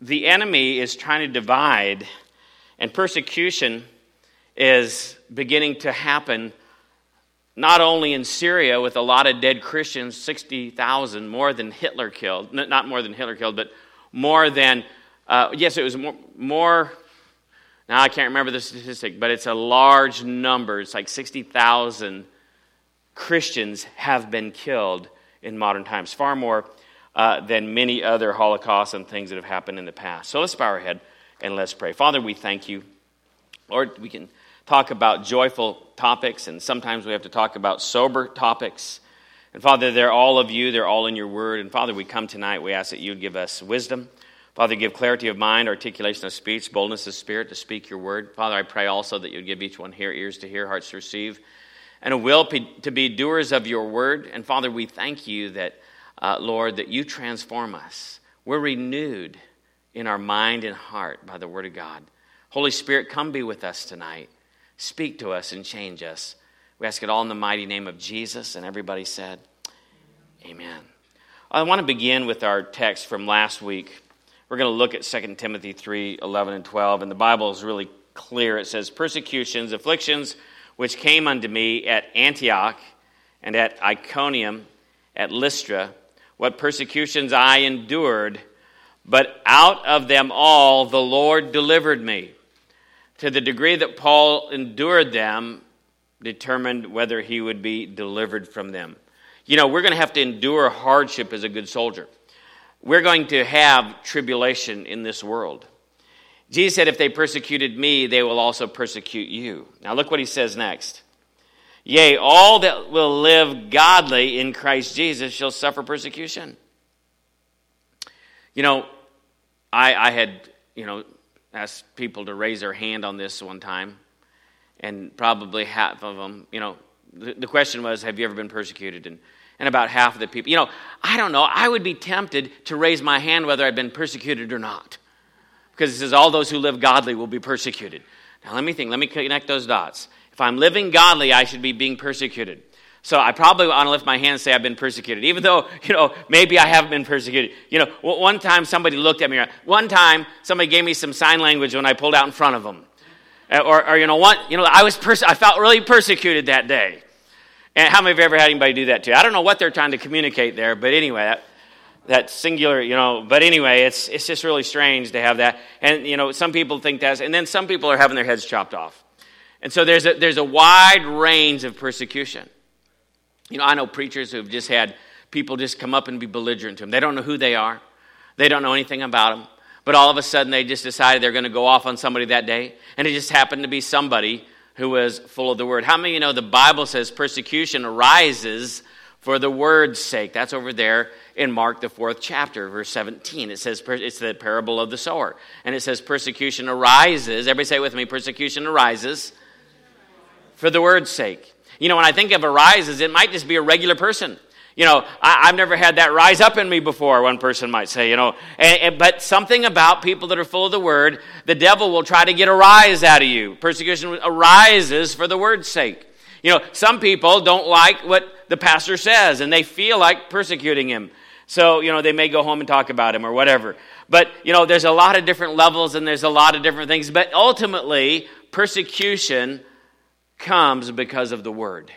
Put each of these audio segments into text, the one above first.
the enemy is trying to divide, and persecution is beginning to happen not only in Syria with a lot of dead Christians, 60,000, more than Hitler killed, not more than Hitler killed, but more than, uh, yes, it was more, more, now I can't remember the statistic, but it's a large number. It's like 60,000 Christians have been killed in modern times, far more uh, than many other Holocausts and things that have happened in the past. So let's bow our head and let's pray. Father, we thank you. Lord, we can talk about joyful topics, and sometimes we have to talk about sober topics. And Father, they're all of you, they're all in your word. And Father, we come tonight, we ask that you give us wisdom. Father, give clarity of mind, articulation of speech, boldness of spirit to speak your word. Father, I pray also that you'd give each one here ears to hear, hearts to receive, and a will to be doers of your word. And Father, we thank you that, uh, Lord, that you transform us. We're renewed in our mind and heart by the word of God. Holy Spirit, come be with us tonight. Speak to us and change us. We ask it all in the mighty name of Jesus. And everybody said, Amen. I want to begin with our text from last week. We're going to look at 2 Timothy 3 11 and 12. And the Bible is really clear. It says, Persecutions, afflictions, which came unto me at Antioch and at Iconium, at Lystra, what persecutions I endured, but out of them all the Lord delivered me to the degree that Paul endured them, determined whether he would be delivered from them. You know, we're going to have to endure hardship as a good soldier. We're going to have tribulation in this world. Jesus said, If they persecuted me, they will also persecute you. Now, look what he says next. Yea, all that will live godly in Christ Jesus shall suffer persecution. You know, I, I had, you know, asked people to raise their hand on this one time, and probably half of them, you know, the, the question was, Have you ever been persecuted? And, and about half of the people, you know, I don't know, I would be tempted to raise my hand whether I'd been persecuted or not. Because it says, All those who live godly will be persecuted. Now, let me think, let me connect those dots. If I'm living godly, I should be being persecuted. So I probably want to lift my hand and say I've been persecuted, even though, you know, maybe I haven't been persecuted. You know, one time somebody looked at me. One time somebody gave me some sign language when I pulled out in front of them. Uh, or, or you know, one, you know, I was I felt really persecuted that day. And how many of you ever had anybody do that to you? I don't know what they're trying to communicate there, but anyway, that, that singular, you know, but anyway, it's, it's just really strange to have that. And, you know, some people think that's, and then some people are having their heads chopped off. And so there's a, there's a wide range of persecution. You know, I know preachers who've just had people just come up and be belligerent to them. They don't know who they are, they don't know anything about them. But all of a sudden, they just decided they're going to go off on somebody that day. And it just happened to be somebody who was full of the word. How many of you know the Bible says persecution arises for the word's sake? That's over there in Mark, the fourth chapter, verse 17. It says it's the parable of the sower. And it says persecution arises. Everybody say it with me persecution arises for the word's sake. You know, when I think of arises, it might just be a regular person. You know, I, have never had that rise up in me before, one person might say, you know. And, and, but something about people that are full of the word, the devil will try to get a rise out of you. Persecution arises for the word's sake. You know, some people don't like what the pastor says, and they feel like persecuting him. So, you know, they may go home and talk about him or whatever. But, you know, there's a lot of different levels and there's a lot of different things. But ultimately, persecution comes because of the word.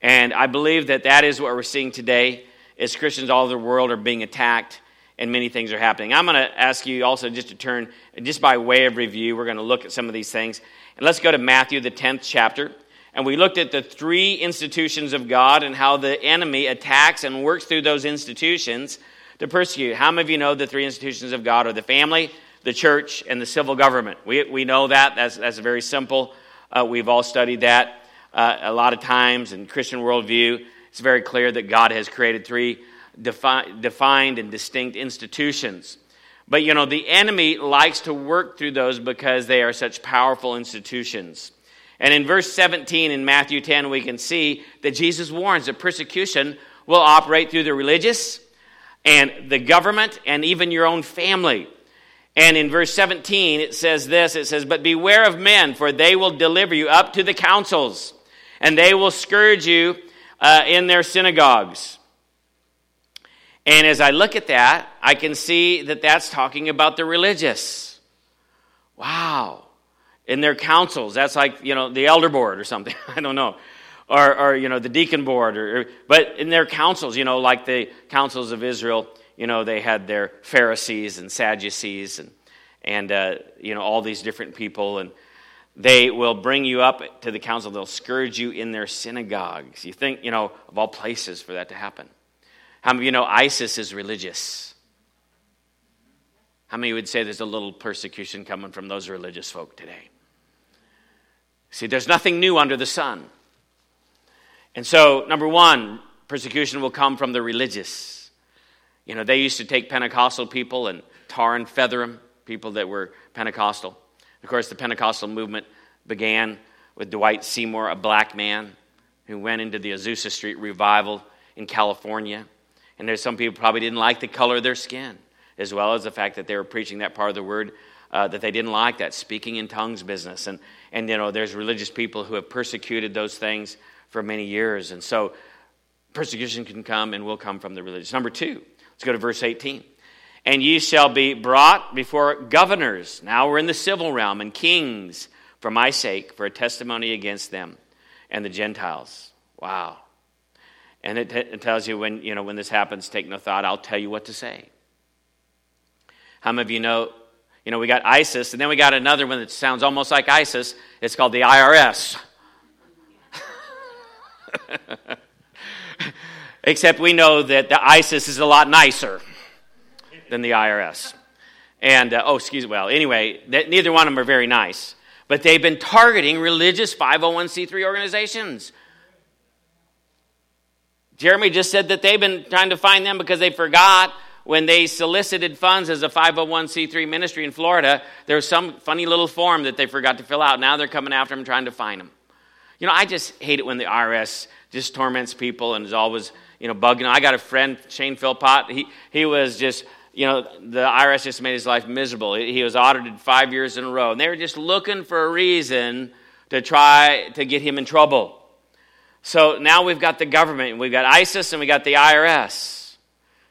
And I believe that that is what we're seeing today as Christians all over the world are being attacked and many things are happening. I'm going to ask you also just to turn, just by way of review, we're going to look at some of these things. And let's go to Matthew, the 10th chapter. And we looked at the three institutions of God and how the enemy attacks and works through those institutions to persecute. How many of you know the three institutions of God are the family, the church, and the civil government? We, we know that. That's, that's very simple. Uh, we've all studied that uh, a lot of times in Christian worldview. It's very clear that God has created three defi- defined and distinct institutions. But you know, the enemy likes to work through those because they are such powerful institutions. And in verse 17 in Matthew 10, we can see that Jesus warns that persecution will operate through the religious and the government and even your own family. And in verse 17, it says this it says, But beware of men, for they will deliver you up to the councils, and they will scourge you uh, in their synagogues. And as I look at that, I can see that that's talking about the religious. Wow. In their councils, that's like, you know, the elder board or something. I don't know. Or, or you know, the deacon board. Or, but in their councils, you know, like the councils of Israel, you know, they had their Pharisees and Sadducees and, and uh, you know, all these different people. And they will bring you up to the council. They'll scourge you in their synagogues. You think, you know, of all places for that to happen. How many of you know ISIS is religious? How many would say there's a little persecution coming from those religious folk today? See, there's nothing new under the sun. And so, number one, persecution will come from the religious. You know, they used to take Pentecostal people and tar and feather them, people that were Pentecostal. Of course, the Pentecostal movement began with Dwight Seymour, a black man who went into the Azusa Street revival in California. And there's some people probably didn't like the color of their skin, as well as the fact that they were preaching that part of the word uh, that they didn't like, that speaking in tongues business. And, and, you know, there's religious people who have persecuted those things for many years. And so persecution can come and will come from the religious. Number two, let's go to verse 18. And ye shall be brought before governors. Now we're in the civil realm, and kings for my sake, for a testimony against them and the Gentiles. Wow. And it, t- it, tells you when, you know when this happens, take no thought. I'll tell you what to say. How many of you know? You know, we got ISIS, and then we got another one that sounds almost like ISIS. It's called the IRS. Except we know that the ISIS is a lot nicer than the IRS. And, uh, oh, excuse me, well, anyway, neither one of them are very nice. But they've been targeting religious 501c3 organizations Jeremy just said that they've been trying to find them because they forgot when they solicited funds as a 501c3 ministry in Florida. There was some funny little form that they forgot to fill out. Now they're coming after them, trying to find them. You know, I just hate it when the IRS just torments people and is always, you know, bugging. I got a friend, Shane Philpott. He, he was just, you know, the IRS just made his life miserable. He was audited five years in a row. And they were just looking for a reason to try to get him in trouble. So now we've got the government, we've got ISIS, and we got the IRS.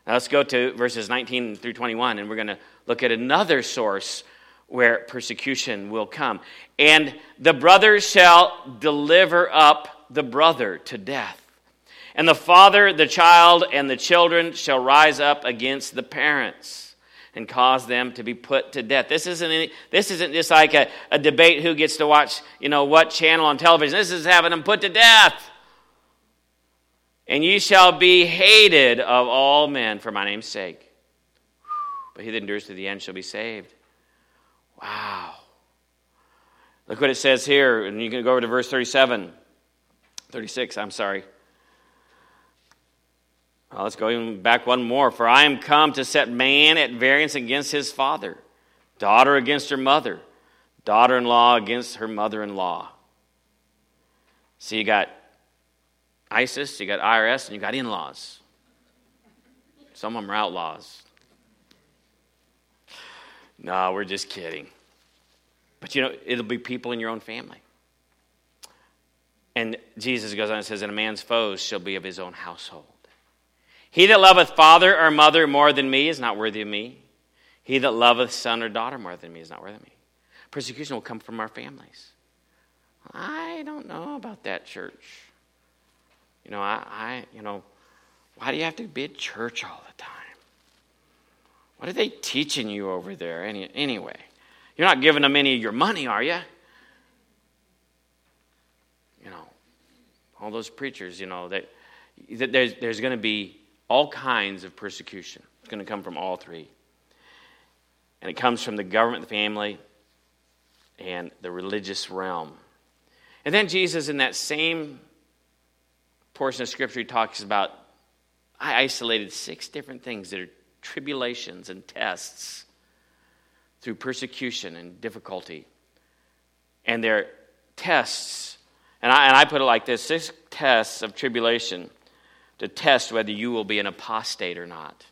Now let's go to verses 19 through 21, and we're going to look at another source where persecution will come. And the brother shall deliver up the brother to death. And the father, the child, and the children shall rise up against the parents and cause them to be put to death. This isn't, any, this isn't just like a, a debate who gets to watch, you know, what channel on television. This is having them put to death. And ye shall be hated of all men for my name's sake. But he that endures to the end shall be saved. Wow. Look what it says here, and you can go over to verse 37. 36, I'm sorry. Well, let's go even back one more. For I am come to set man at variance against his father, daughter against her mother, daughter in law against her mother in law. So you got ISIS, you got IRS, and you got in laws. Some of them are outlaws. No, we're just kidding. But you know, it'll be people in your own family. And Jesus goes on and says, And a man's foes shall be of his own household. He that loveth father or mother more than me is not worthy of me. He that loveth son or daughter more than me is not worthy of me. Persecution will come from our families. I don't know about that, church. You know, I, I, you know, why do you have to be at church all the time? What are they teaching you over there any, anyway? You're not giving them any of your money, are you? You know, all those preachers, you know, that, there's, there's going to be all kinds of persecution. It's going to come from all three. And it comes from the government, the family, and the religious realm. And then Jesus, in that same portion of Scripture, he talks about, I isolated six different things that are tribulations and tests through persecution and difficulty. And they're tests, and I, and I put it like this six tests of tribulation to test whether you will be an apostate or not.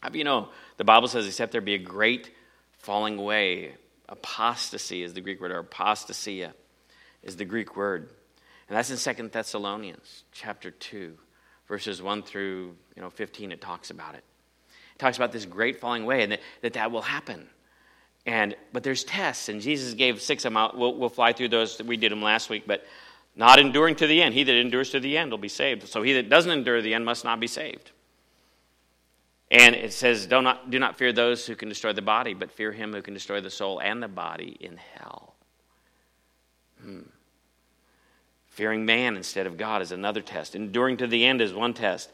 How do you know? The Bible says, except there be a great falling away. Apostasy is the Greek word, or apostasia is the Greek word. And that's in Second Thessalonians chapter 2, verses 1 through you know, 15, it talks about it. It talks about this great falling away and that that, that will happen. And, but there's tests, and Jesus gave six of them out. We'll, we'll fly through those. We did them last week, but not enduring to the end. He that endures to the end will be saved. So he that doesn't endure to the end must not be saved. And it says, do not, do not fear those who can destroy the body, but fear him who can destroy the soul and the body in hell. Hmm. Fearing man instead of God is another test. Enduring to the end is one test.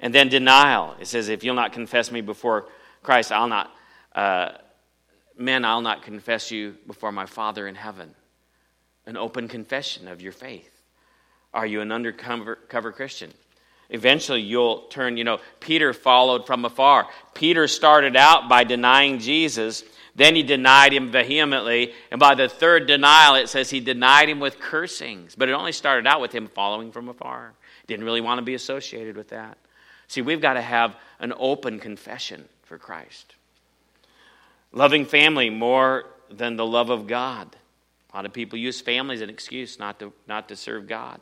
And then denial. It says, if you'll not confess me before Christ, I'll not, uh, men, I'll not confess you before my Father in heaven. An open confession of your faith. Are you an undercover cover Christian? Eventually, you'll turn, you know, Peter followed from afar. Peter started out by denying Jesus. Then he denied him vehemently. And by the third denial, it says he denied him with cursings. But it only started out with him following from afar. Didn't really want to be associated with that. See, we've got to have an open confession for Christ. Loving family more than the love of God. A lot of people use family as an excuse not to, not to serve God.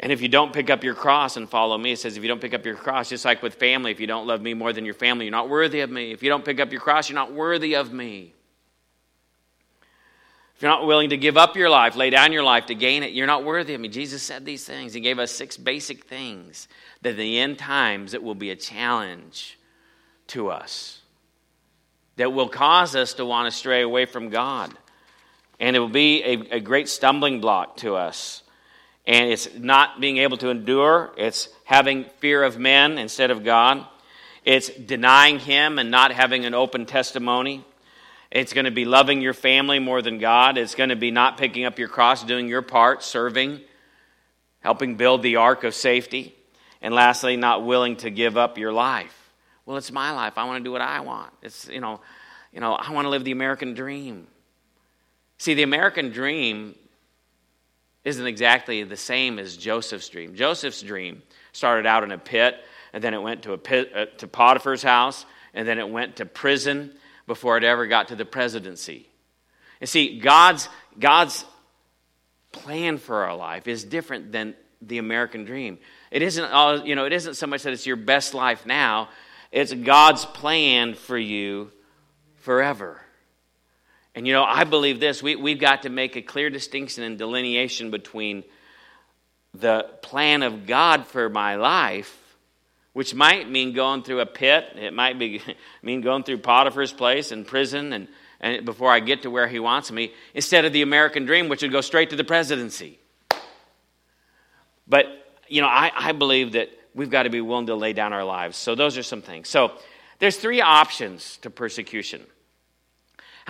And if you don't pick up your cross and follow me, it says if you don't pick up your cross, just like with family, if you don't love me more than your family, you're not worthy of me. If you don't pick up your cross, you're not worthy of me. If you're not willing to give up your life, lay down your life to gain it, you're not worthy of me. Jesus said these things. He gave us six basic things that in the end times it will be a challenge to us, that will cause us to want to stray away from God. And it will be a, a great stumbling block to us. And it's not being able to endure, it's having fear of men instead of God. It's denying Him and not having an open testimony. It's going to be loving your family more than God. It's going to be not picking up your cross, doing your part, serving, helping build the ark of safety. And lastly, not willing to give up your life. Well, it's my life. I want to do what I want. It's, you know, you know, I want to live the American dream. See, the American dream isn't exactly the same as Joseph's dream. Joseph's dream started out in a pit, and then it went to, a pit, uh, to Potiphar's house, and then it went to prison before it ever got to the presidency. And see, God's, God's plan for our life is different than the American dream. It isn't, all, you know, it isn't so much that it's your best life now, it's God's plan for you forever. And you know, I believe this we, we've got to make a clear distinction and delineation between the plan of God for my life, which might mean going through a pit, it might be, mean going through Potiphar's place and prison and, and before I get to where he wants me, instead of the American dream, which would go straight to the presidency. But, you know, I, I believe that we've got to be willing to lay down our lives. So those are some things. So there's three options to persecution.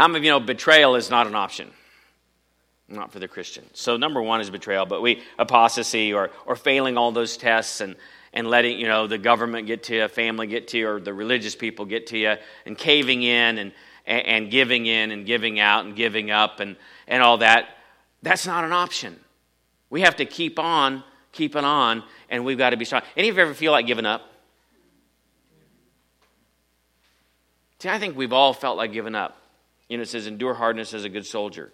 How many of you know betrayal is not an option? Not for the Christian. So number one is betrayal, but we apostasy or or failing all those tests and and letting you know the government get to you, family get to you, or the religious people get to you, and caving in and and giving in and giving out and giving up and and all that. That's not an option. We have to keep on keeping on, and we've got to be strong. Any of you ever feel like giving up? See, I think we've all felt like giving up. You know, it says, endure hardness as a good soldier.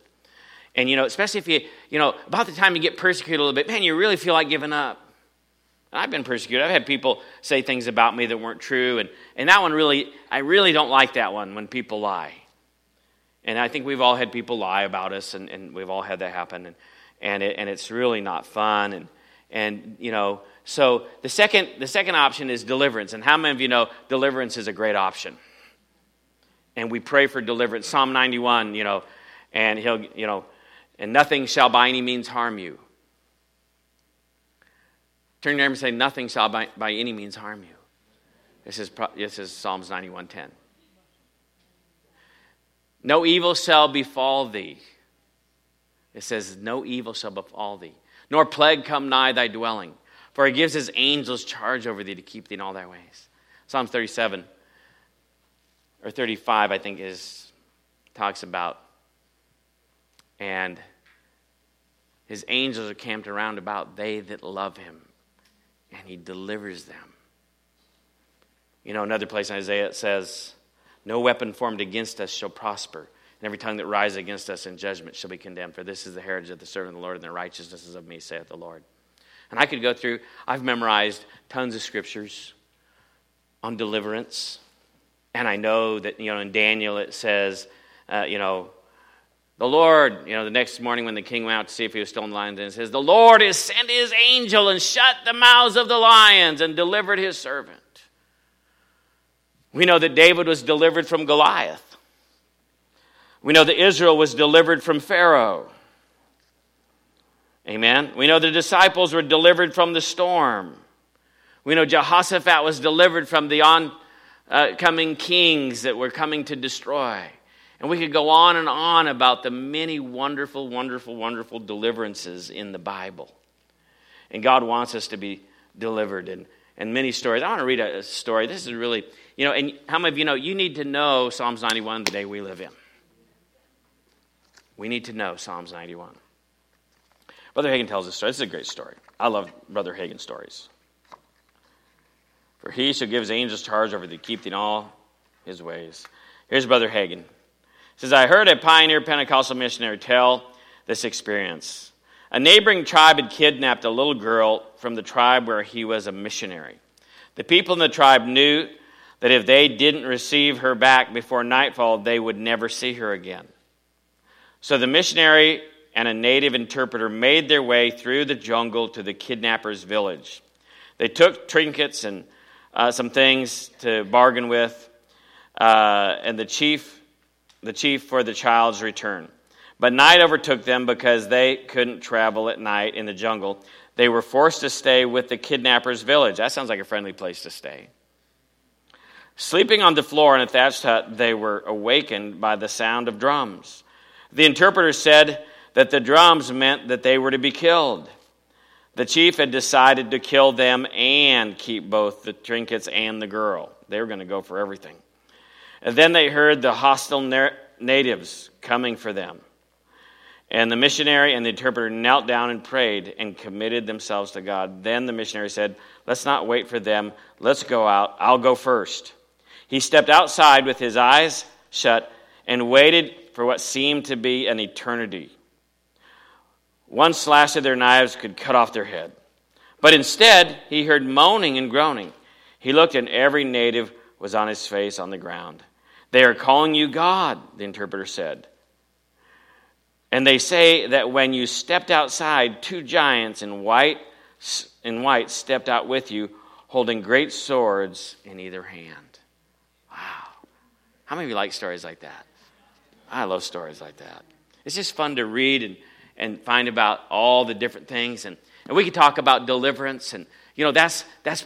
And, you know, especially if you, you know, about the time you get persecuted a little bit, man, you really feel like giving up. And I've been persecuted. I've had people say things about me that weren't true. And, and that one really, I really don't like that one when people lie. And I think we've all had people lie about us, and, and we've all had that happen. And, and, it, and it's really not fun. And, and, you know, so the second, the second option is deliverance. And how many of you know deliverance is a great option? And we pray for deliverance. Psalm 91, you know, and he'll, you know, and nothing shall by any means harm you. Turn your neighbor and say, nothing shall by, by any means harm you. This is, this is Psalms 91.10. No evil shall befall thee. It says, no evil shall befall thee, nor plague come nigh thy dwelling. For he gives his angels charge over thee to keep thee in all thy ways. Psalm 37 or 35, I think, is talks about. And his angels are camped around about they that love him, and he delivers them. You know, another place in Isaiah it says, No weapon formed against us shall prosper, and every tongue that rises against us in judgment shall be condemned. For this is the heritage of the servant of the Lord, and the righteousness is of me, saith the Lord. And I could go through, I've memorized tons of scriptures on deliverance. And I know that, you know, in Daniel it says, uh, you know, the Lord, you know, the next morning when the king went out to see if he was still in the lions, and says, The Lord has sent his angel and shut the mouths of the lions and delivered his servant. We know that David was delivered from Goliath. We know that Israel was delivered from Pharaoh. Amen. We know the disciples were delivered from the storm. We know Jehoshaphat was delivered from the oncoming uh, coming kings that were coming to destroy. And we could go on and on about the many wonderful, wonderful, wonderful deliverances in the Bible. And God wants us to be delivered. And, and many stories. I want to read a, a story. This is really, you know, and how many of you know you need to know Psalms 91 the day we live in? We need to know Psalms 91. Brother Hagin tells this story. This is a great story. I love Brother Hagin stories. For he shall give his angels charge over thee, keep thee in all his ways. Here's Brother Hagin. He says, I heard a pioneer Pentecostal missionary tell this experience. A neighboring tribe had kidnapped a little girl from the tribe where he was a missionary. The people in the tribe knew that if they didn't receive her back before nightfall, they would never see her again. So the missionary and a native interpreter made their way through the jungle to the kidnapper's village. They took trinkets and uh, some things to bargain with, uh, and the chief, the chief for the child's return. But night overtook them because they couldn't travel at night in the jungle. They were forced to stay with the kidnapper's village. That sounds like a friendly place to stay. Sleeping on the floor in a thatched hut, they were awakened by the sound of drums. The interpreter said that the drums meant that they were to be killed. The chief had decided to kill them and keep both the trinkets and the girl. They were going to go for everything. And then they heard the hostile natives coming for them. And the missionary and the interpreter knelt down and prayed and committed themselves to God. Then the missionary said, Let's not wait for them. Let's go out. I'll go first. He stepped outside with his eyes shut and waited for what seemed to be an eternity. One slash of their knives could cut off their head. But instead, he heard moaning and groaning. He looked, and every native was on his face on the ground. They are calling you God, the interpreter said. And they say that when you stepped outside, two giants in white, in white stepped out with you, holding great swords in either hand. Wow. How many of you like stories like that? I love stories like that. It's just fun to read and and find about all the different things. And, and we could talk about deliverance. And, you know, that's, that's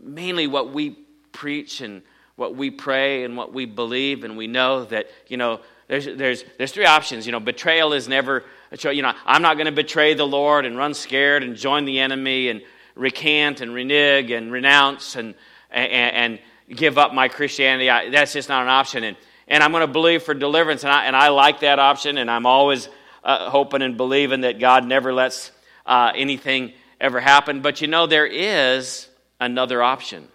mainly what we preach and what we pray and what we believe. And we know that, you know, there's, there's, there's three options. You know, betrayal is never, you know, I'm not going to betray the Lord and run scared and join the enemy and recant and renege and renounce and, and, and give up my Christianity. I, that's just not an option. And, and I'm going to believe for deliverance. And I, and I like that option. And I'm always uh, hoping and believing that God never lets uh, anything ever happen. But you know, there is another option.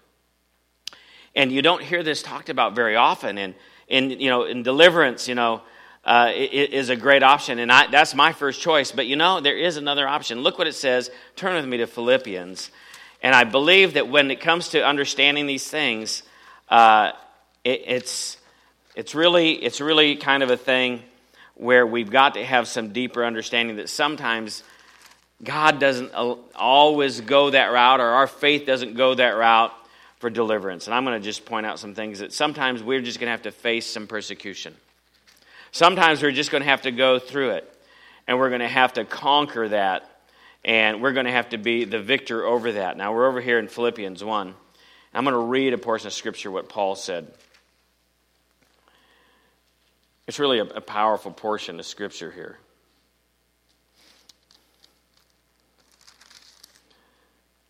And you don't hear this talked about very often. And, in, you know, in deliverance, you know, uh, it, is a great option. And I, that's my first choice. But you know, there is another option. Look what it says. Turn with me to Philippians. And I believe that when it comes to understanding these things, uh, it, it's, it's, really, it's really kind of a thing where we've got to have some deeper understanding that sometimes God doesn't always go that route, or our faith doesn't go that route for deliverance. And I'm going to just point out some things that sometimes we're just going to have to face some persecution. Sometimes we're just going to have to go through it, and we're going to have to conquer that, and we're going to have to be the victor over that. Now, we're over here in Philippians 1. I'm going to read a portion of Scripture, what Paul said. It's really a, a powerful portion of Scripture here.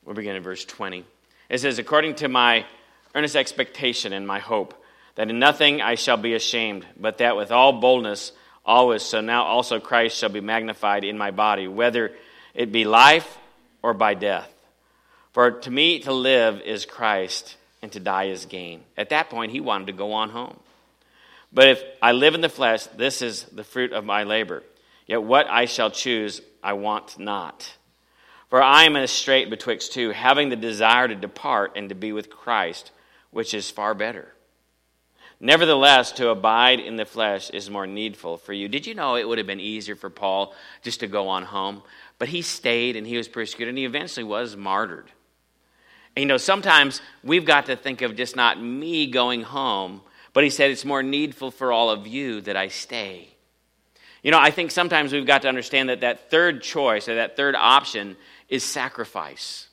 We'll begin in verse 20. It says, According to my earnest expectation and my hope, that in nothing I shall be ashamed, but that with all boldness, always, so now also Christ shall be magnified in my body, whether it be life or by death. For to me to live is Christ, and to die is gain. At that point, he wanted to go on home. But if I live in the flesh, this is the fruit of my labor. Yet what I shall choose, I want not. For I am in a strait betwixt two, having the desire to depart and to be with Christ, which is far better. Nevertheless, to abide in the flesh is more needful for you. Did you know it would have been easier for Paul just to go on home? But he stayed and he was persecuted and he eventually was martyred. And you know, sometimes we've got to think of just not me going home, but he said it's more needful for all of you that I stay. You know, I think sometimes we've got to understand that that third choice or that third option is sacrifice.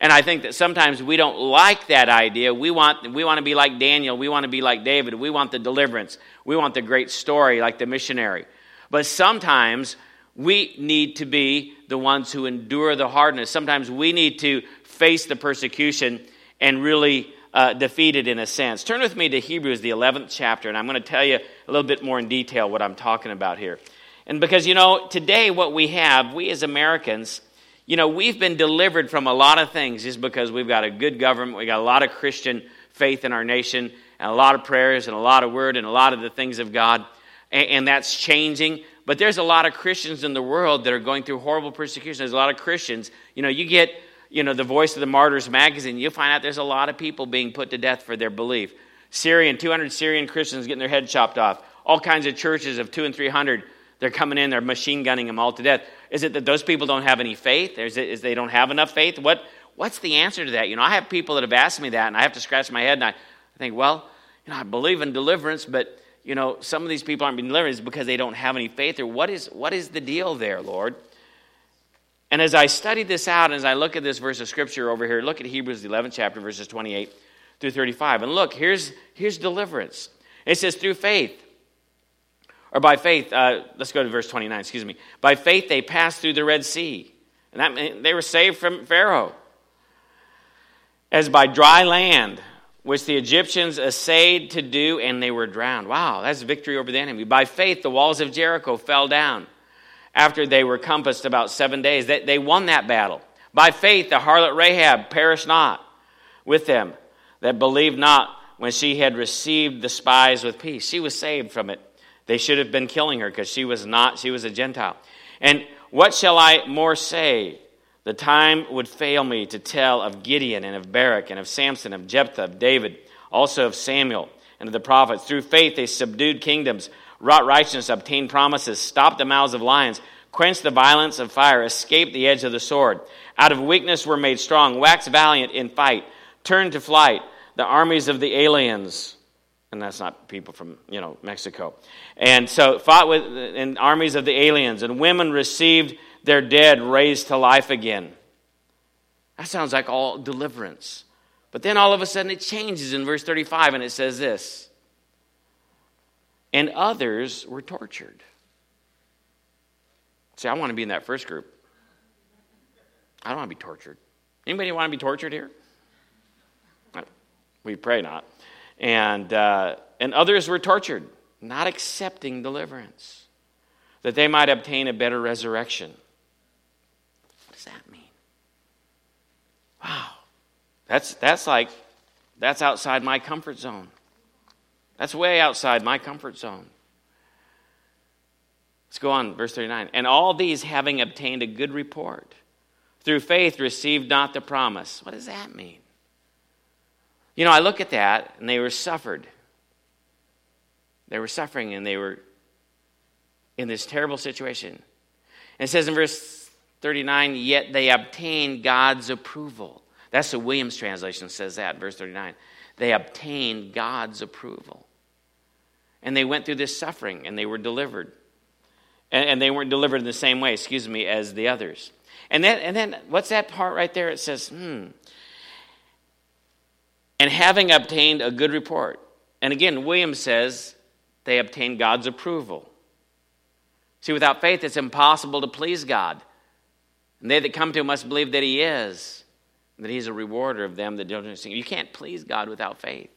And I think that sometimes we don't like that idea. We want, we want to be like Daniel. We want to be like David. We want the deliverance. We want the great story like the missionary. But sometimes we need to be the ones who endure the hardness. Sometimes we need to face the persecution and really uh, defeat it in a sense. Turn with me to Hebrews, the 11th chapter, and I'm going to tell you a little bit more in detail what I'm talking about here. And because, you know, today what we have, we as Americans, you know, we've been delivered from a lot of things just because we've got a good government, we got a lot of Christian faith in our nation, and a lot of prayers, and a lot of word, and a lot of the things of God. And, and that's changing. But there's a lot of Christians in the world that are going through horrible persecution. There's a lot of Christians. You know, you get, you know, the Voice of the Martyrs magazine, you'll find out there's a lot of people being put to death for their belief. Syrian, 200 Syrian Christians getting their head chopped off. All kinds of churches of two and 300 they're coming in, they're machine gunning them all to death. Is it that those people don't have any faith? Is it is they don't have enough faith? What, what's the answer to that? You know, I have people that have asked me that, and I have to scratch my head, and I think, well, you know, I believe in deliverance, but, you know, some of these people aren't being delivered because they don't have any faith, or what is, what is the deal there, Lord? And as I study this out, as I look at this verse of scripture over here, look at Hebrews, the 11th chapter, verses 28 through 35. And look, here's, here's deliverance. It says, through faith or by faith, uh, let's go to verse 29, excuse me. By faith they passed through the Red Sea. And that they were saved from Pharaoh. As by dry land, which the Egyptians essayed to do, and they were drowned. Wow, that's victory over the enemy. By faith, the walls of Jericho fell down after they were compassed about seven days. They, they won that battle. By faith, the harlot Rahab perished not with them that believed not when she had received the spies with peace. She was saved from it. They should have been killing her because she was not, she was a Gentile. And what shall I more say? The time would fail me to tell of Gideon and of Barak and of Samson, of Jephthah, of David, also of Samuel and of the prophets. Through faith they subdued kingdoms, wrought righteousness, obtained promises, stopped the mouths of lions, quenched the violence of fire, escaped the edge of the sword. Out of weakness were made strong, waxed valiant in fight, turned to flight the armies of the aliens and that's not people from you know Mexico. And so fought with in armies of the aliens, and women received their dead raised to life again. That sounds like all deliverance. But then all of a sudden it changes in verse 35 and it says this. And others were tortured. See, I want to be in that first group. I don't want to be tortured. Anybody want to be tortured here? We pray not and, uh, and others were tortured, not accepting deliverance, that they might obtain a better resurrection. What does that mean? Wow. That's, that's like, that's outside my comfort zone. That's way outside my comfort zone. Let's go on, verse 39. And all these, having obtained a good report, through faith received not the promise. What does that mean? You know, I look at that and they were suffered. They were suffering and they were in this terrible situation. And it says in verse 39, yet they obtained God's approval. That's the Williams translation says that, verse 39. They obtained God's approval. And they went through this suffering and they were delivered. And, and they weren't delivered in the same way, excuse me, as the others. And then, and then what's that part right there? It says, hmm, and having obtained a good report. And again, Williams says they obtained God's approval. See, without faith, it's impossible to please God. And they that come to him must believe that he is, that he's a rewarder of them that don't sing. You can't please God without faith.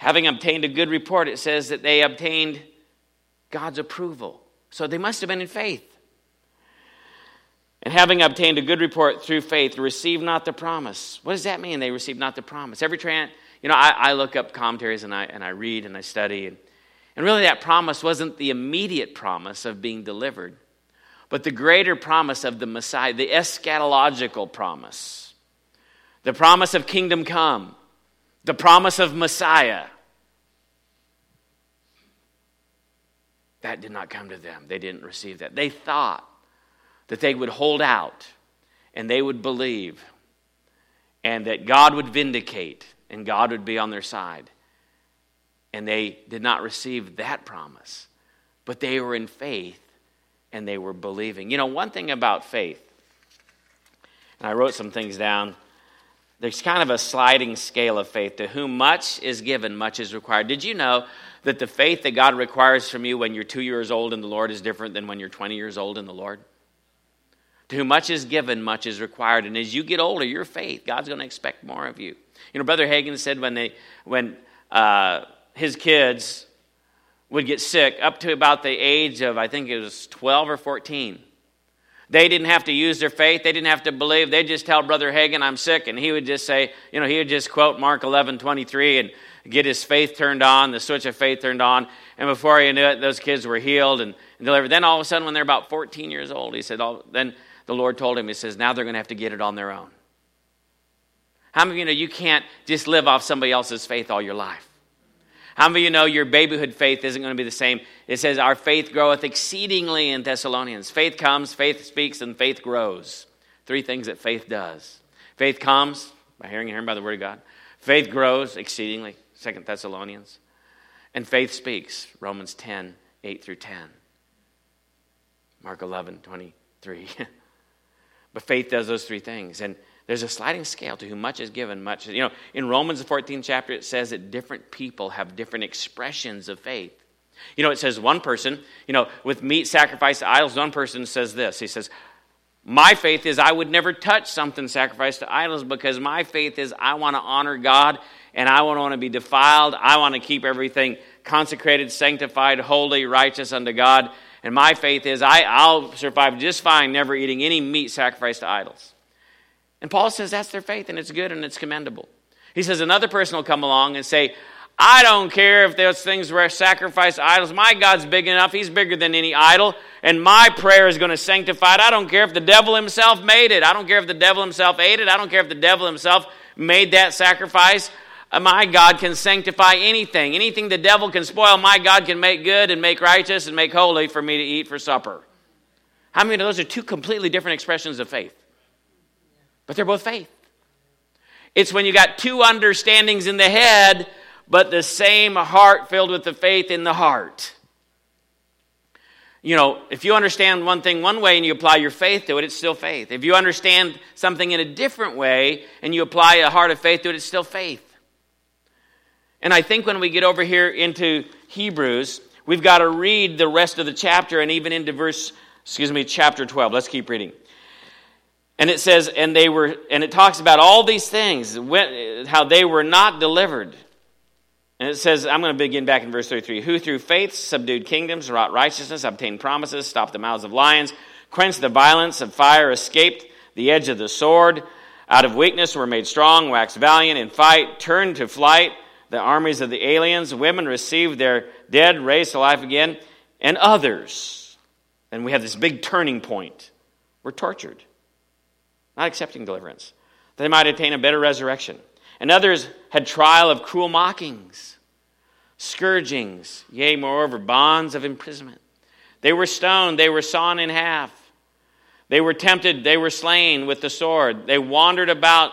Having obtained a good report, it says that they obtained God's approval. So they must have been in faith. And having obtained a good report through faith, receive not the promise. What does that mean? They receive not the promise. Every trans, you know, I, I, look up commentaries and I, and I read and I study. And, and really, that promise wasn't the immediate promise of being delivered, but the greater promise of the Messiah, the eschatological promise, the promise of kingdom come, the promise of Messiah. That did not come to them. They didn't receive that. They thought that they would hold out and they would believe and that God would vindicate and God would be on their side. And they did not receive that promise, but they were in faith and they were believing. You know, one thing about faith, and I wrote some things down. There's kind of a sliding scale of faith. To whom much is given, much is required. Did you know that the faith that God requires from you when you're two years old in the Lord is different than when you're 20 years old in the Lord? To whom much is given, much is required. And as you get older, your faith, God's going to expect more of you. You know, Brother Hagin said when, they, when uh, his kids would get sick up to about the age of, I think it was 12 or 14, they didn't have to use their faith. They didn't have to believe. They'd just tell Brother Hagin, I'm sick. And he would just say, you know, he would just quote Mark 11, 23 and get his faith turned on, the switch of faith turned on. And before he knew it, those kids were healed and, and delivered. Then all of a sudden, when they're about 14 years old, he said, oh, then the Lord told him, He says, now they're going to have to get it on their own. How many of you know you can't just live off somebody else's faith all your life? How many of you know your babyhood faith isn't going to be the same? It says, Our faith groweth exceedingly in Thessalonians. Faith comes, faith speaks, and faith grows. Three things that faith does. Faith comes by hearing and hearing by the word of God. Faith grows exceedingly, Second Thessalonians. And faith speaks, Romans 10, 8 through 10. Mark 11, 23. But faith does those three things. And there's a sliding scale to whom much is given, much. You know, in Romans, the 14th chapter, it says that different people have different expressions of faith. You know, it says one person, you know, with meat sacrificed to idols, one person says this. He says, My faith is I would never touch something sacrificed to idols because my faith is I want to honor God and I don't want to be defiled. I want to keep everything consecrated, sanctified, holy, righteous unto God. And my faith is I, I'll survive just fine never eating any meat sacrificed to idols. And Paul says that's their faith and it's good and it's commendable. He says another person will come along and say, I don't care if those things were sacrificed idols. My God's big enough. He's bigger than any idol. And my prayer is going to sanctify it. I don't care if the devil himself made it. I don't care if the devil himself ate it. I don't care if the devil himself made that sacrifice. Uh, my God can sanctify anything. Anything the devil can spoil, my God can make good and make righteous and make holy for me to eat for supper. How many of those are two completely different expressions of faith? But they're both faith. It's when you got two understandings in the head, but the same heart filled with the faith in the heart. You know, if you understand one thing one way and you apply your faith to it, it's still faith. If you understand something in a different way and you apply a heart of faith to it, it's still faith. And I think when we get over here into Hebrews, we've got to read the rest of the chapter and even into verse, excuse me, chapter 12. Let's keep reading. And it says, and they were, and it talks about all these things, how they were not delivered. And it says, I'm going to begin back in verse 33. Who through faith subdued kingdoms, wrought righteousness, obtained promises, stopped the mouths of lions, quenched the violence of fire, escaped the edge of the sword, out of weakness were made strong, waxed valiant in fight, turned to flight the armies of the aliens. Women received their dead raised to life again. And others, and we have this big turning point, We're tortured, not accepting deliverance, that they might attain a better resurrection. And others had trial of cruel mockings, scourgings, yea, moreover, bonds of imprisonment. They were stoned, they were sawn in half. They were tempted, they were slain with the sword. They wandered about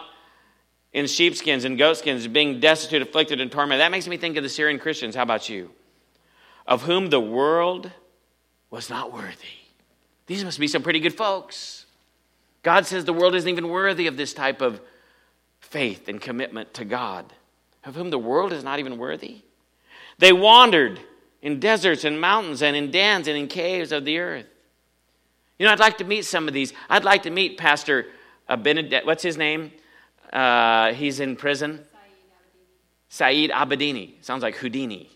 in sheepskins and goatskins, being destitute, afflicted, and tormented. That makes me think of the Syrian Christians. How about you? Of whom the world was not worthy. These must be some pretty good folks. God says the world isn't even worthy of this type of faith and commitment to God, of whom the world is not even worthy. They wandered in deserts and mountains and in dens and in caves of the earth. You know, I'd like to meet some of these. I'd like to meet Pastor uh, what's his name? Uh, he's in prison. Saeed Abedini. Sounds like Houdini.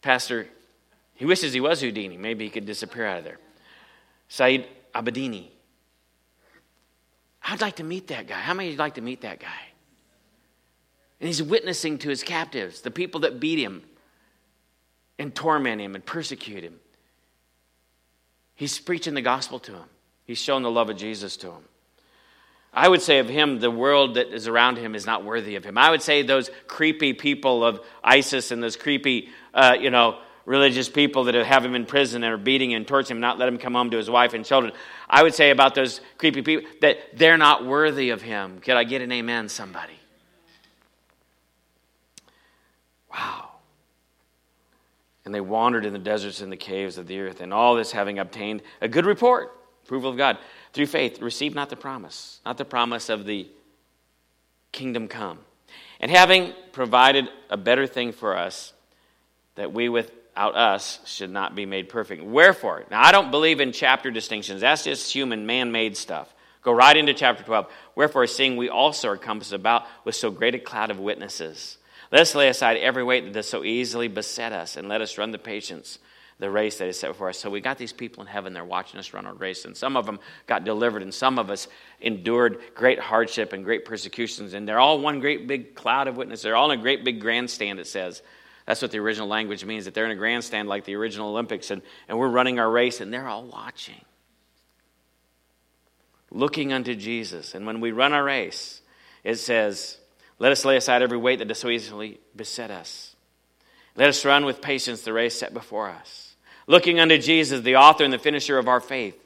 Pastor, he wishes he was Houdini. Maybe he could disappear out of there. Saeed Abedini. I'd like to meet that guy. How many of you like to meet that guy? And he's witnessing to his captives, the people that beat him and torment him and persecute him. He's preaching the gospel to him, he's showing the love of Jesus to him. I would say of him, the world that is around him is not worthy of him. I would say those creepy people of ISIS and those creepy, uh, you know, religious people that have him in prison and are beating and torturing him, not let him come home to his wife and children. I would say about those creepy people that they're not worthy of him. Could I get an amen, somebody? Wow. And they wandered in the deserts and the caves of the earth, and all this having obtained a good report, approval of God, through faith, receive not the promise, not the promise of the kingdom come. And having provided a better thing for us, that we without us should not be made perfect. Wherefore, now I don't believe in chapter distinctions. That's just human, man made stuff. Go right into chapter 12. Wherefore, seeing we also are compassed about with so great a cloud of witnesses, let us lay aside every weight that does so easily beset us, and let us run the patience, the race that is set before us. So we got these people in heaven, they're watching us run our race, and some of them got delivered, and some of us endured great hardship and great persecutions, and they're all one great big cloud of witnesses. They're all in a great big grandstand, it says. That's what the original language means, that they're in a grandstand like the original Olympics, and, and we're running our race, and they're all watching. Looking unto Jesus. And when we run our race, it says, let us lay aside every weight that does so easily beset us. Let us run with patience the race set before us. Looking unto Jesus, the author and the finisher of our faith,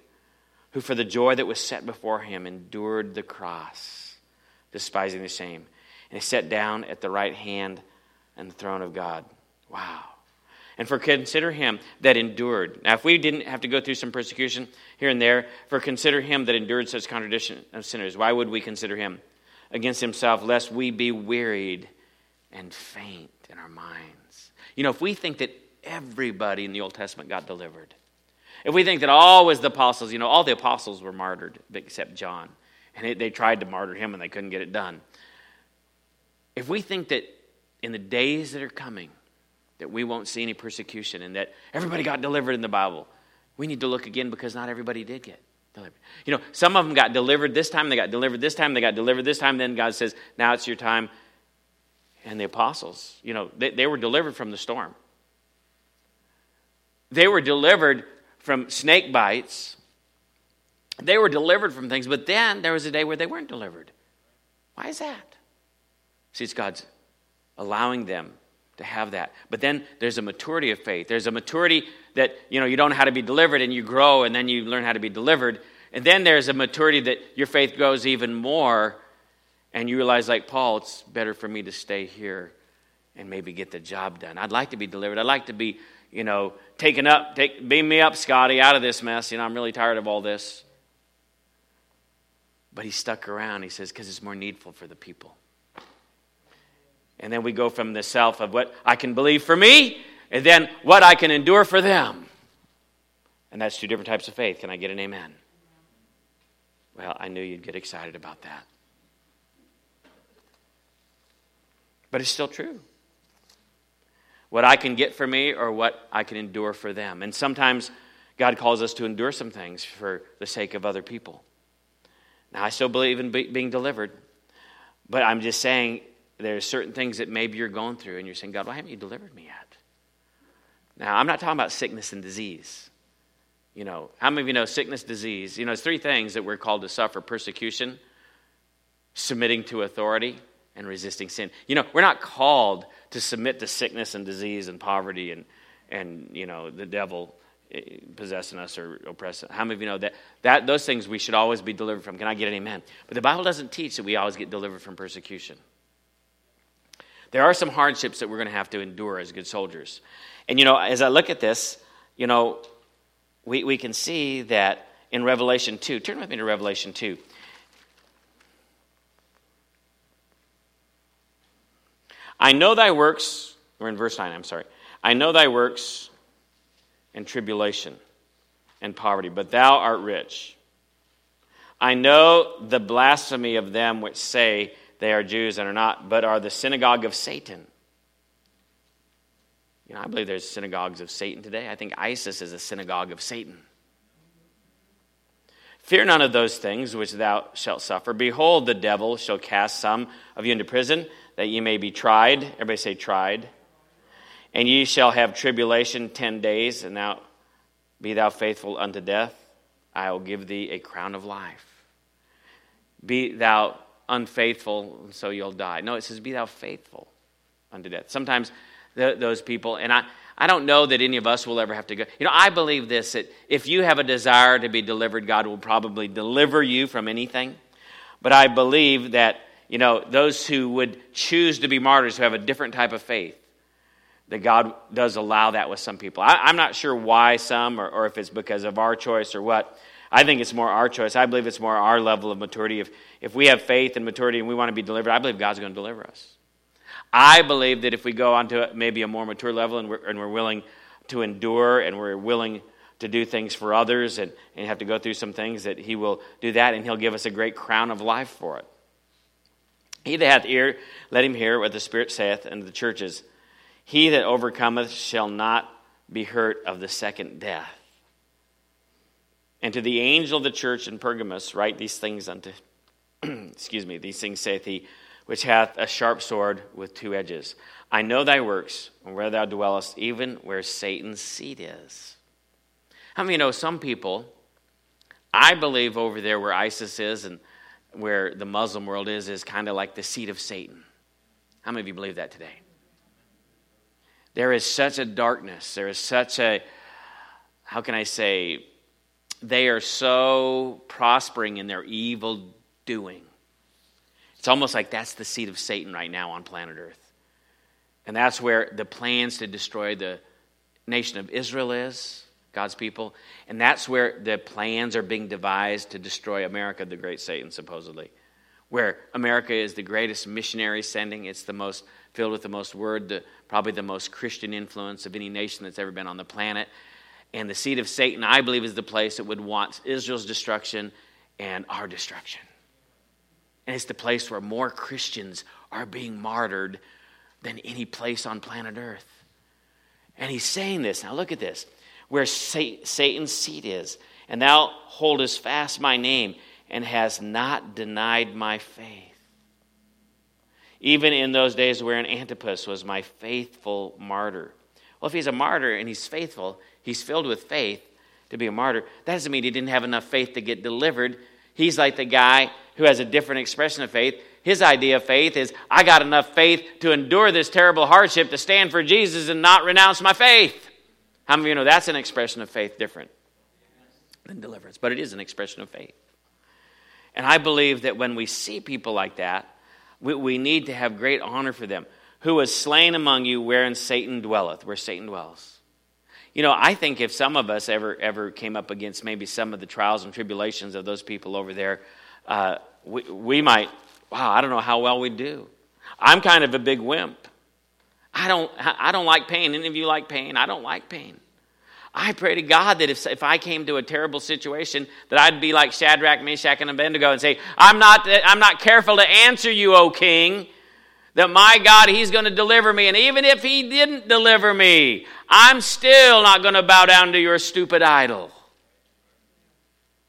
who for the joy that was set before him endured the cross, despising the shame, and is set down at the right hand and the throne of God. Wow. And for consider him that endured. Now, if we didn't have to go through some persecution here and there, for consider him that endured such contradiction of sinners, why would we consider him? against himself, lest we be wearied and faint in our minds. You know, if we think that everybody in the Old Testament got delivered, if we think that all was the apostles, you know, all the apostles were martyred except John, and they tried to martyr him and they couldn't get it done. If we think that in the days that are coming, that we won't see any persecution and that everybody got delivered in the Bible, we need to look again because not everybody did get delivered. You know, some of them got delivered this time, they got delivered this time, they got delivered this time. Then God says, now it's your time. And the apostles, you know, they, they were delivered from the storm. They were delivered from snake bites. They were delivered from things, but then there was a day where they weren't delivered. Why is that? See, it's God's allowing them to have that. But then there's a maturity of faith. There's a maturity that, you know, you don't know how to be delivered and you grow and then you learn how to be delivered. And then there's a maturity that your faith grows even more and you realize, like Paul, it's better for me to stay here and maybe get the job done. I'd like to be delivered. I'd like to be, you know, taken up, take, beam me up, Scotty, out of this mess. You know, I'm really tired of all this. But he stuck around. He says, because it's more needful for the people. And then we go from the self of what I can believe for me, and then what I can endure for them. And that's two different types of faith. Can I get an amen? Well, I knew you'd get excited about that. But it's still true. What I can get for me or what I can endure for them. And sometimes God calls us to endure some things for the sake of other people. Now, I still believe in being delivered, but I'm just saying there's certain things that maybe you're going through and you're saying, God, why haven't you delivered me yet? Now, I'm not talking about sickness and disease. You know, how many of you know sickness, disease? You know, it's three things that we're called to suffer persecution, submitting to authority, and resisting sin. You know, we're not called to submit to sickness and disease and poverty and, and you know, the devil eh, possessing us or oppressing. us. How many of you know that, that those things we should always be delivered from? Can I get an amen? But the Bible doesn't teach that we always get delivered from persecution. There are some hardships that we're going to have to endure as good soldiers. And, you know, as I look at this, you know, we, we can see that in Revelation 2. Turn with me to Revelation 2. I know thy works, we're in verse 9, I'm sorry. I know thy works and tribulation and poverty, but thou art rich. I know the blasphemy of them which say, they are Jews and are not, but are the synagogue of Satan. You know, I believe there's synagogues of Satan today. I think ISIS is a synagogue of Satan. Fear none of those things which thou shalt suffer. Behold, the devil shall cast some of you into prison, that ye may be tried. Everybody say, tried. And ye shall have tribulation ten days. And now, Be thou faithful unto death, I will give thee a crown of life. Be thou unfaithful, so you'll die. No, it says, Be thou faithful unto death. Sometimes the, those people, and I, I don't know that any of us will ever have to go. You know, I believe this that if you have a desire to be delivered, God will probably deliver you from anything. But I believe that, you know, those who would choose to be martyrs who have a different type of faith, that God does allow that with some people. I, am not sure why some, or, or if it's because of our choice or what. I think it's more our choice. I believe it's more our level of maturity. If, if we have faith and maturity and we want to be delivered, I believe God's going to deliver us. I believe that if we go on to maybe a more mature level and we're, and we're willing to endure and we're willing to do things for others and, and have to go through some things, that He will do that and He'll give us a great crown of life for it. He that hath ear, let him hear what the Spirit saith unto the churches. He that overcometh shall not be hurt of the second death. And to the angel of the church in Pergamos, write these things unto, excuse me, these things saith he, which hath a sharp sword with two edges. I know thy works, and where thou dwellest, even where Satan's seat is. How many you know some people, I believe over there where ISIS is and where the Muslim world is, is kind of like the seat of Satan. How many of you believe that today? There is such a darkness. There is such a, how can I say, they are so prospering in their evil doing. It's almost like that's the seat of Satan right now on planet Earth. And that's where the plans to destroy the nation of Israel is, God's people. And that's where the plans are being devised to destroy America, the great Satan, supposedly. Where America is the greatest missionary sending, it's the most filled with the most word, the, probably the most Christian influence of any nation that's ever been on the planet. And the seed of Satan, I believe, is the place that would want Israel's destruction and our destruction. And it's the place where more Christians are being martyred than any place on planet Earth. And he's saying this. Now look at this. Where Satan's seat is, and thou holdest fast my name, and has not denied my faith. Even in those days wherein Antipas was my faithful martyr. Well, if he's a martyr and he's faithful, he's filled with faith to be a martyr. That doesn't mean he didn't have enough faith to get delivered. He's like the guy who has a different expression of faith. His idea of faith is I got enough faith to endure this terrible hardship to stand for Jesus and not renounce my faith. How many of you know that's an expression of faith different than deliverance? But it is an expression of faith. And I believe that when we see people like that, we, we need to have great honor for them. Who was slain among you wherein Satan dwelleth, where Satan dwells. You know, I think if some of us ever ever came up against maybe some of the trials and tribulations of those people over there, uh, we, we might, wow, I don't know how well we do. I'm kind of a big wimp. I don't, I don't like pain. Any of you like pain? I don't like pain. I pray to God that if, if I came to a terrible situation, that I'd be like Shadrach, Meshach, and Abednego and say, I'm not, I'm not careful to answer you, O king that my God, He's going to deliver me. And even if He didn't deliver me, I'm still not going to bow down to your stupid idol.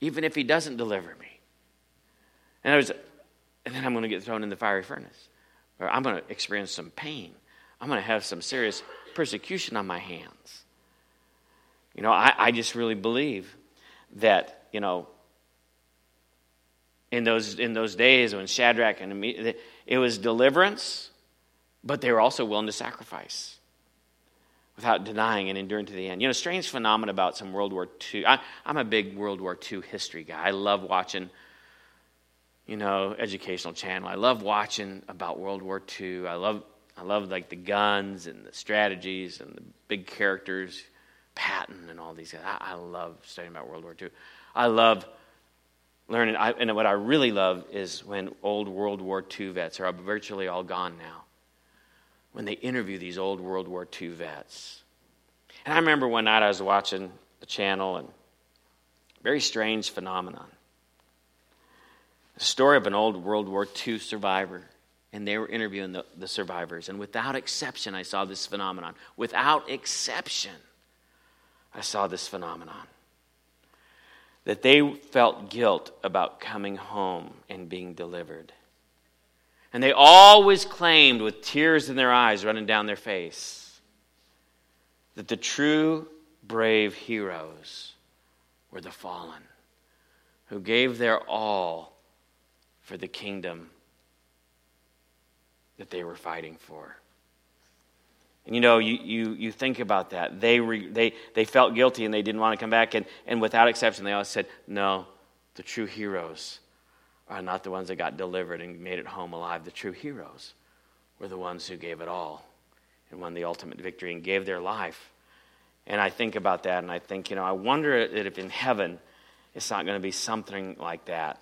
Even if He doesn't deliver me. And, I was, and then I'm going to get thrown in the fiery furnace. Or I'm going to experience some pain. I'm going to have some serious persecution on my hands. You know, I, I just really believe that, you know, in those, in those days when Shadrach and it was deliverance, but they were also willing to sacrifice without denying and enduring to the end. You know, strange phenomenon about some World War II. I, am a big World War II history guy. I love watching, you know, educational channel. I love watching about World War II. I love, I love like the guns and the strategies and the big characters, Patton and all these guys. I, I love studying about World War II. I love learning. I, and what I really love is when old World War II vets are virtually all gone now. When they interview these old World War II vets. And I remember one night I was watching the channel and very strange phenomenon. A story of an old World War II survivor. And they were interviewing the, the survivors. And without exception, I saw this phenomenon. Without exception, I saw this phenomenon that they felt guilt about coming home and being delivered. And they always claimed, with tears in their eyes running down their face, that the true brave heroes were the fallen, who gave their all for the kingdom that they were fighting for. And you know, you, you, you think about that. They, re, they, they felt guilty and they didn't want to come back. And, and without exception, they all said, No, the true heroes are not the ones that got delivered and made it home alive. The true heroes were the ones who gave it all and won the ultimate victory and gave their life. And I think about that and I think, you know, I wonder if in heaven it's not going to be something like that.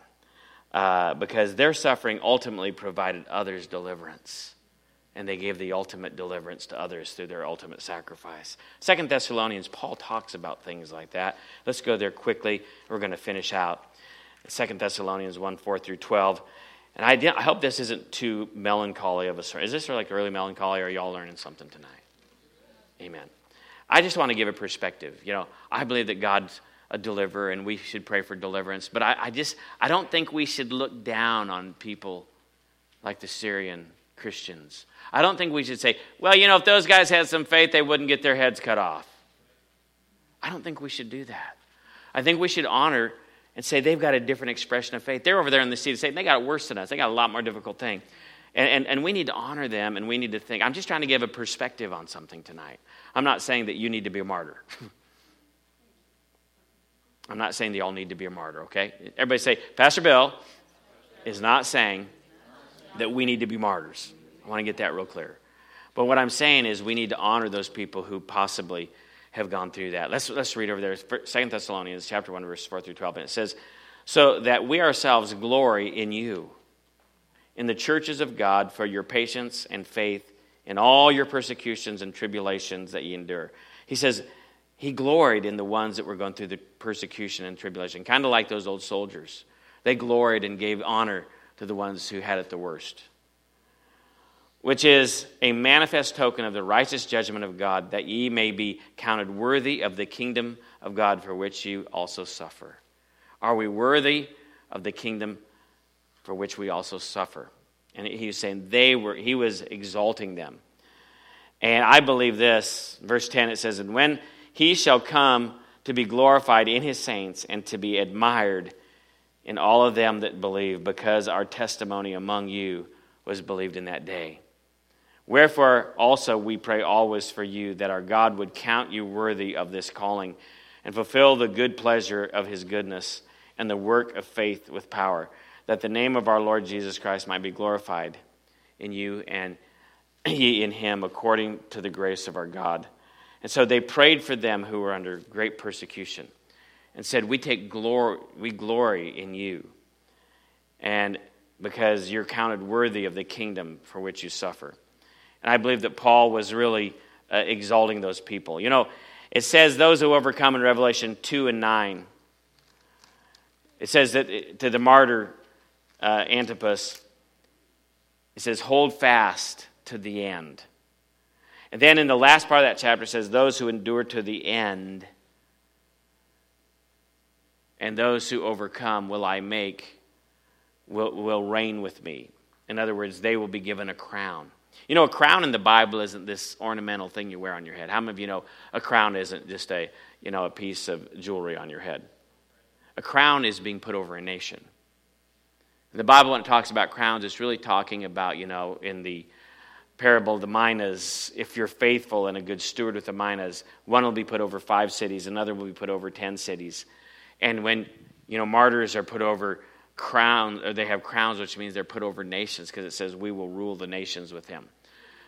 Uh, because their suffering ultimately provided others deliverance and they gave the ultimate deliverance to others through their ultimate sacrifice. Second Thessalonians, Paul talks about things like that. Let's go there quickly. We're going to finish out. Second Thessalonians 1 4 through 12. And I, I hope this isn't too melancholy of a story. Is this like early melancholy, or are y'all learning something tonight? Amen. I just want to give a perspective. You know, I believe that God's a deliverer and we should pray for deliverance. But I, I just, I don't think we should look down on people like the Syrian Christians. I don't think we should say, well, you know, if those guys had some faith, they wouldn't get their heads cut off. I don't think we should do that. I think we should honor and say they've got a different expression of faith. They're over there in the seat of Satan. They got it worse than us. They got a lot more difficult thing. And, and, and we need to honor them and we need to think. I'm just trying to give a perspective on something tonight. I'm not saying that you need to be a martyr. I'm not saying they all need to be a martyr, okay? Everybody say, Pastor Bill is not saying that we need to be martyrs. I want to get that real clear. But what I'm saying is we need to honor those people who possibly have gone through that. Let's, let's read over there. Second Thessalonians chapter 1, verse 4 through 12. And it says, So that we ourselves glory in you, in the churches of God, for your patience and faith in all your persecutions and tribulations that ye endure. He says, He gloried in the ones that were going through the persecution and tribulation, kind of like those old soldiers. They gloried and gave honor to the ones who had it the worst which is a manifest token of the righteous judgment of God, that ye may be counted worthy of the kingdom of God for which you also suffer. Are we worthy of the kingdom for which we also suffer? And he was saying they were, he was exalting them. And I believe this, verse 10, it says, And when he shall come to be glorified in his saints and to be admired in all of them that believe, because our testimony among you was believed in that day. Wherefore also we pray always for you that our God would count you worthy of this calling and fulfill the good pleasure of his goodness and the work of faith with power, that the name of our Lord Jesus Christ might be glorified in you and ye in him according to the grace of our God. And so they prayed for them who were under great persecution and said, We take glory, we glory in you. And because you're counted worthy of the kingdom for which you suffer. And I believe that Paul was really uh, exalting those people. You know, it says those who overcome in Revelation 2 and 9. It says that uh, to the martyr uh, Antipas, it says, hold fast to the end. And then in the last part of that chapter, it says, those who endure to the end and those who overcome will I make, will, will reign with me. In other words, they will be given a crown. You know, a crown in the Bible isn't this ornamental thing you wear on your head. How many of you know a crown isn't just a, you know, a piece of jewelry on your head? A crown is being put over a nation. In the Bible, when it talks about crowns, it's really talking about, you know, in the parable of the minas, if you're faithful and a good steward with the minas, one will be put over five cities, another will be put over ten cities. And when, you know, martyrs are put over crowns, or they have crowns, which means they're put over nations, because it says we will rule the nations with him.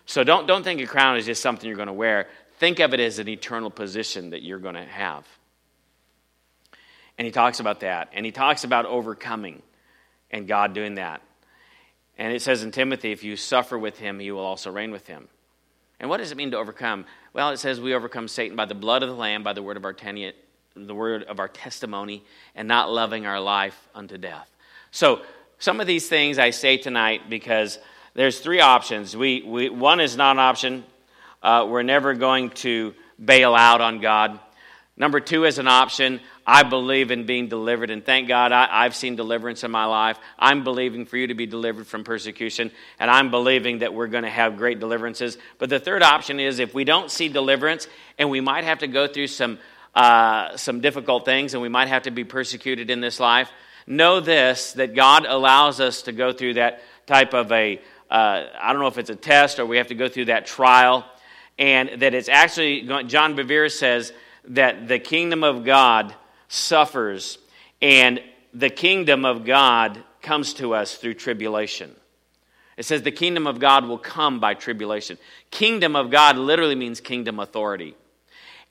So don't, don't think a crown is just something you're going to wear. Think of it as an eternal position that you're going to have. And he talks about that. And he talks about overcoming and God doing that. And it says in Timothy, if you suffer with him, he will also reign with him. And what does it mean to overcome? Well, it says we overcome Satan by the blood of the Lamb, by the word of our, ten- the word of our testimony, and not loving our life unto death. So, some of these things I say tonight because there's three options. We, we, one is not an option. Uh, we're never going to bail out on God. Number two is an option. I believe in being delivered, and thank God I, have seen deliverance in my life. I'm believing for you to be delivered from persecution, and I'm believing that we're going to have great deliverances. But the third option is if we don't see deliverance, and we might have to go through some, uh, some difficult things, and we might have to be persecuted in this life, know this that God allows us to go through that type of a uh, I don't know if it's a test or we have to go through that trial, and that it's actually, John Bevere says that the kingdom of God suffers, and the kingdom of God comes to us through tribulation. It says the kingdom of God will come by tribulation. Kingdom of God literally means kingdom authority.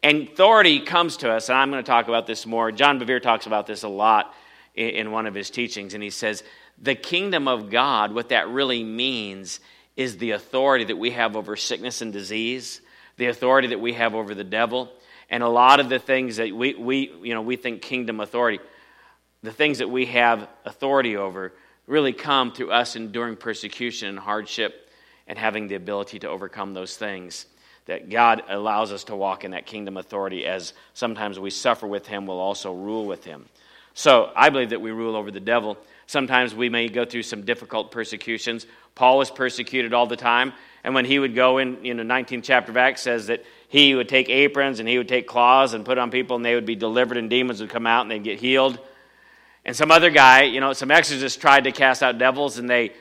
And authority comes to us, and I'm going to talk about this more. John Bevere talks about this a lot in one of his teachings, and he says the kingdom of God, what that really means is the authority that we have over sickness and disease, the authority that we have over the devil, and a lot of the things that we, we, you know, we think kingdom authority, the things that we have authority over really come through us enduring persecution and hardship and having the ability to overcome those things. That God allows us to walk in that kingdom authority as sometimes we suffer with Him, we'll also rule with Him. So I believe that we rule over the devil. Sometimes we may go through some difficult persecutions. Paul was persecuted all the time. And when he would go in, you know, 19th chapter of Acts says that he would take aprons and he would take claws and put on people and they would be delivered and demons would come out and they'd get healed. And some other guy, you know, some exorcists tried to cast out devils and they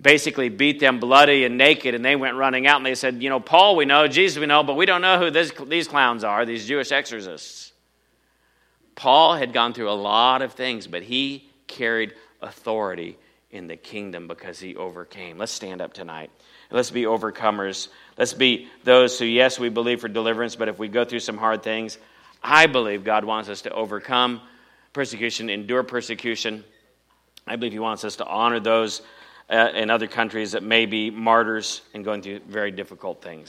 basically beat them bloody and naked and they went running out and they said, you know, Paul we know, Jesus we know, but we don't know who this, these clowns are, these Jewish exorcists. Paul had gone through a lot of things, but he carried authority in the kingdom because he overcame. Let's stand up tonight. Let's be overcomers. Let's be those who, yes, we believe for deliverance, but if we go through some hard things, I believe God wants us to overcome persecution, endure persecution. I believe He wants us to honor those Uh, in other countries that may be martyrs and going through very difficult things.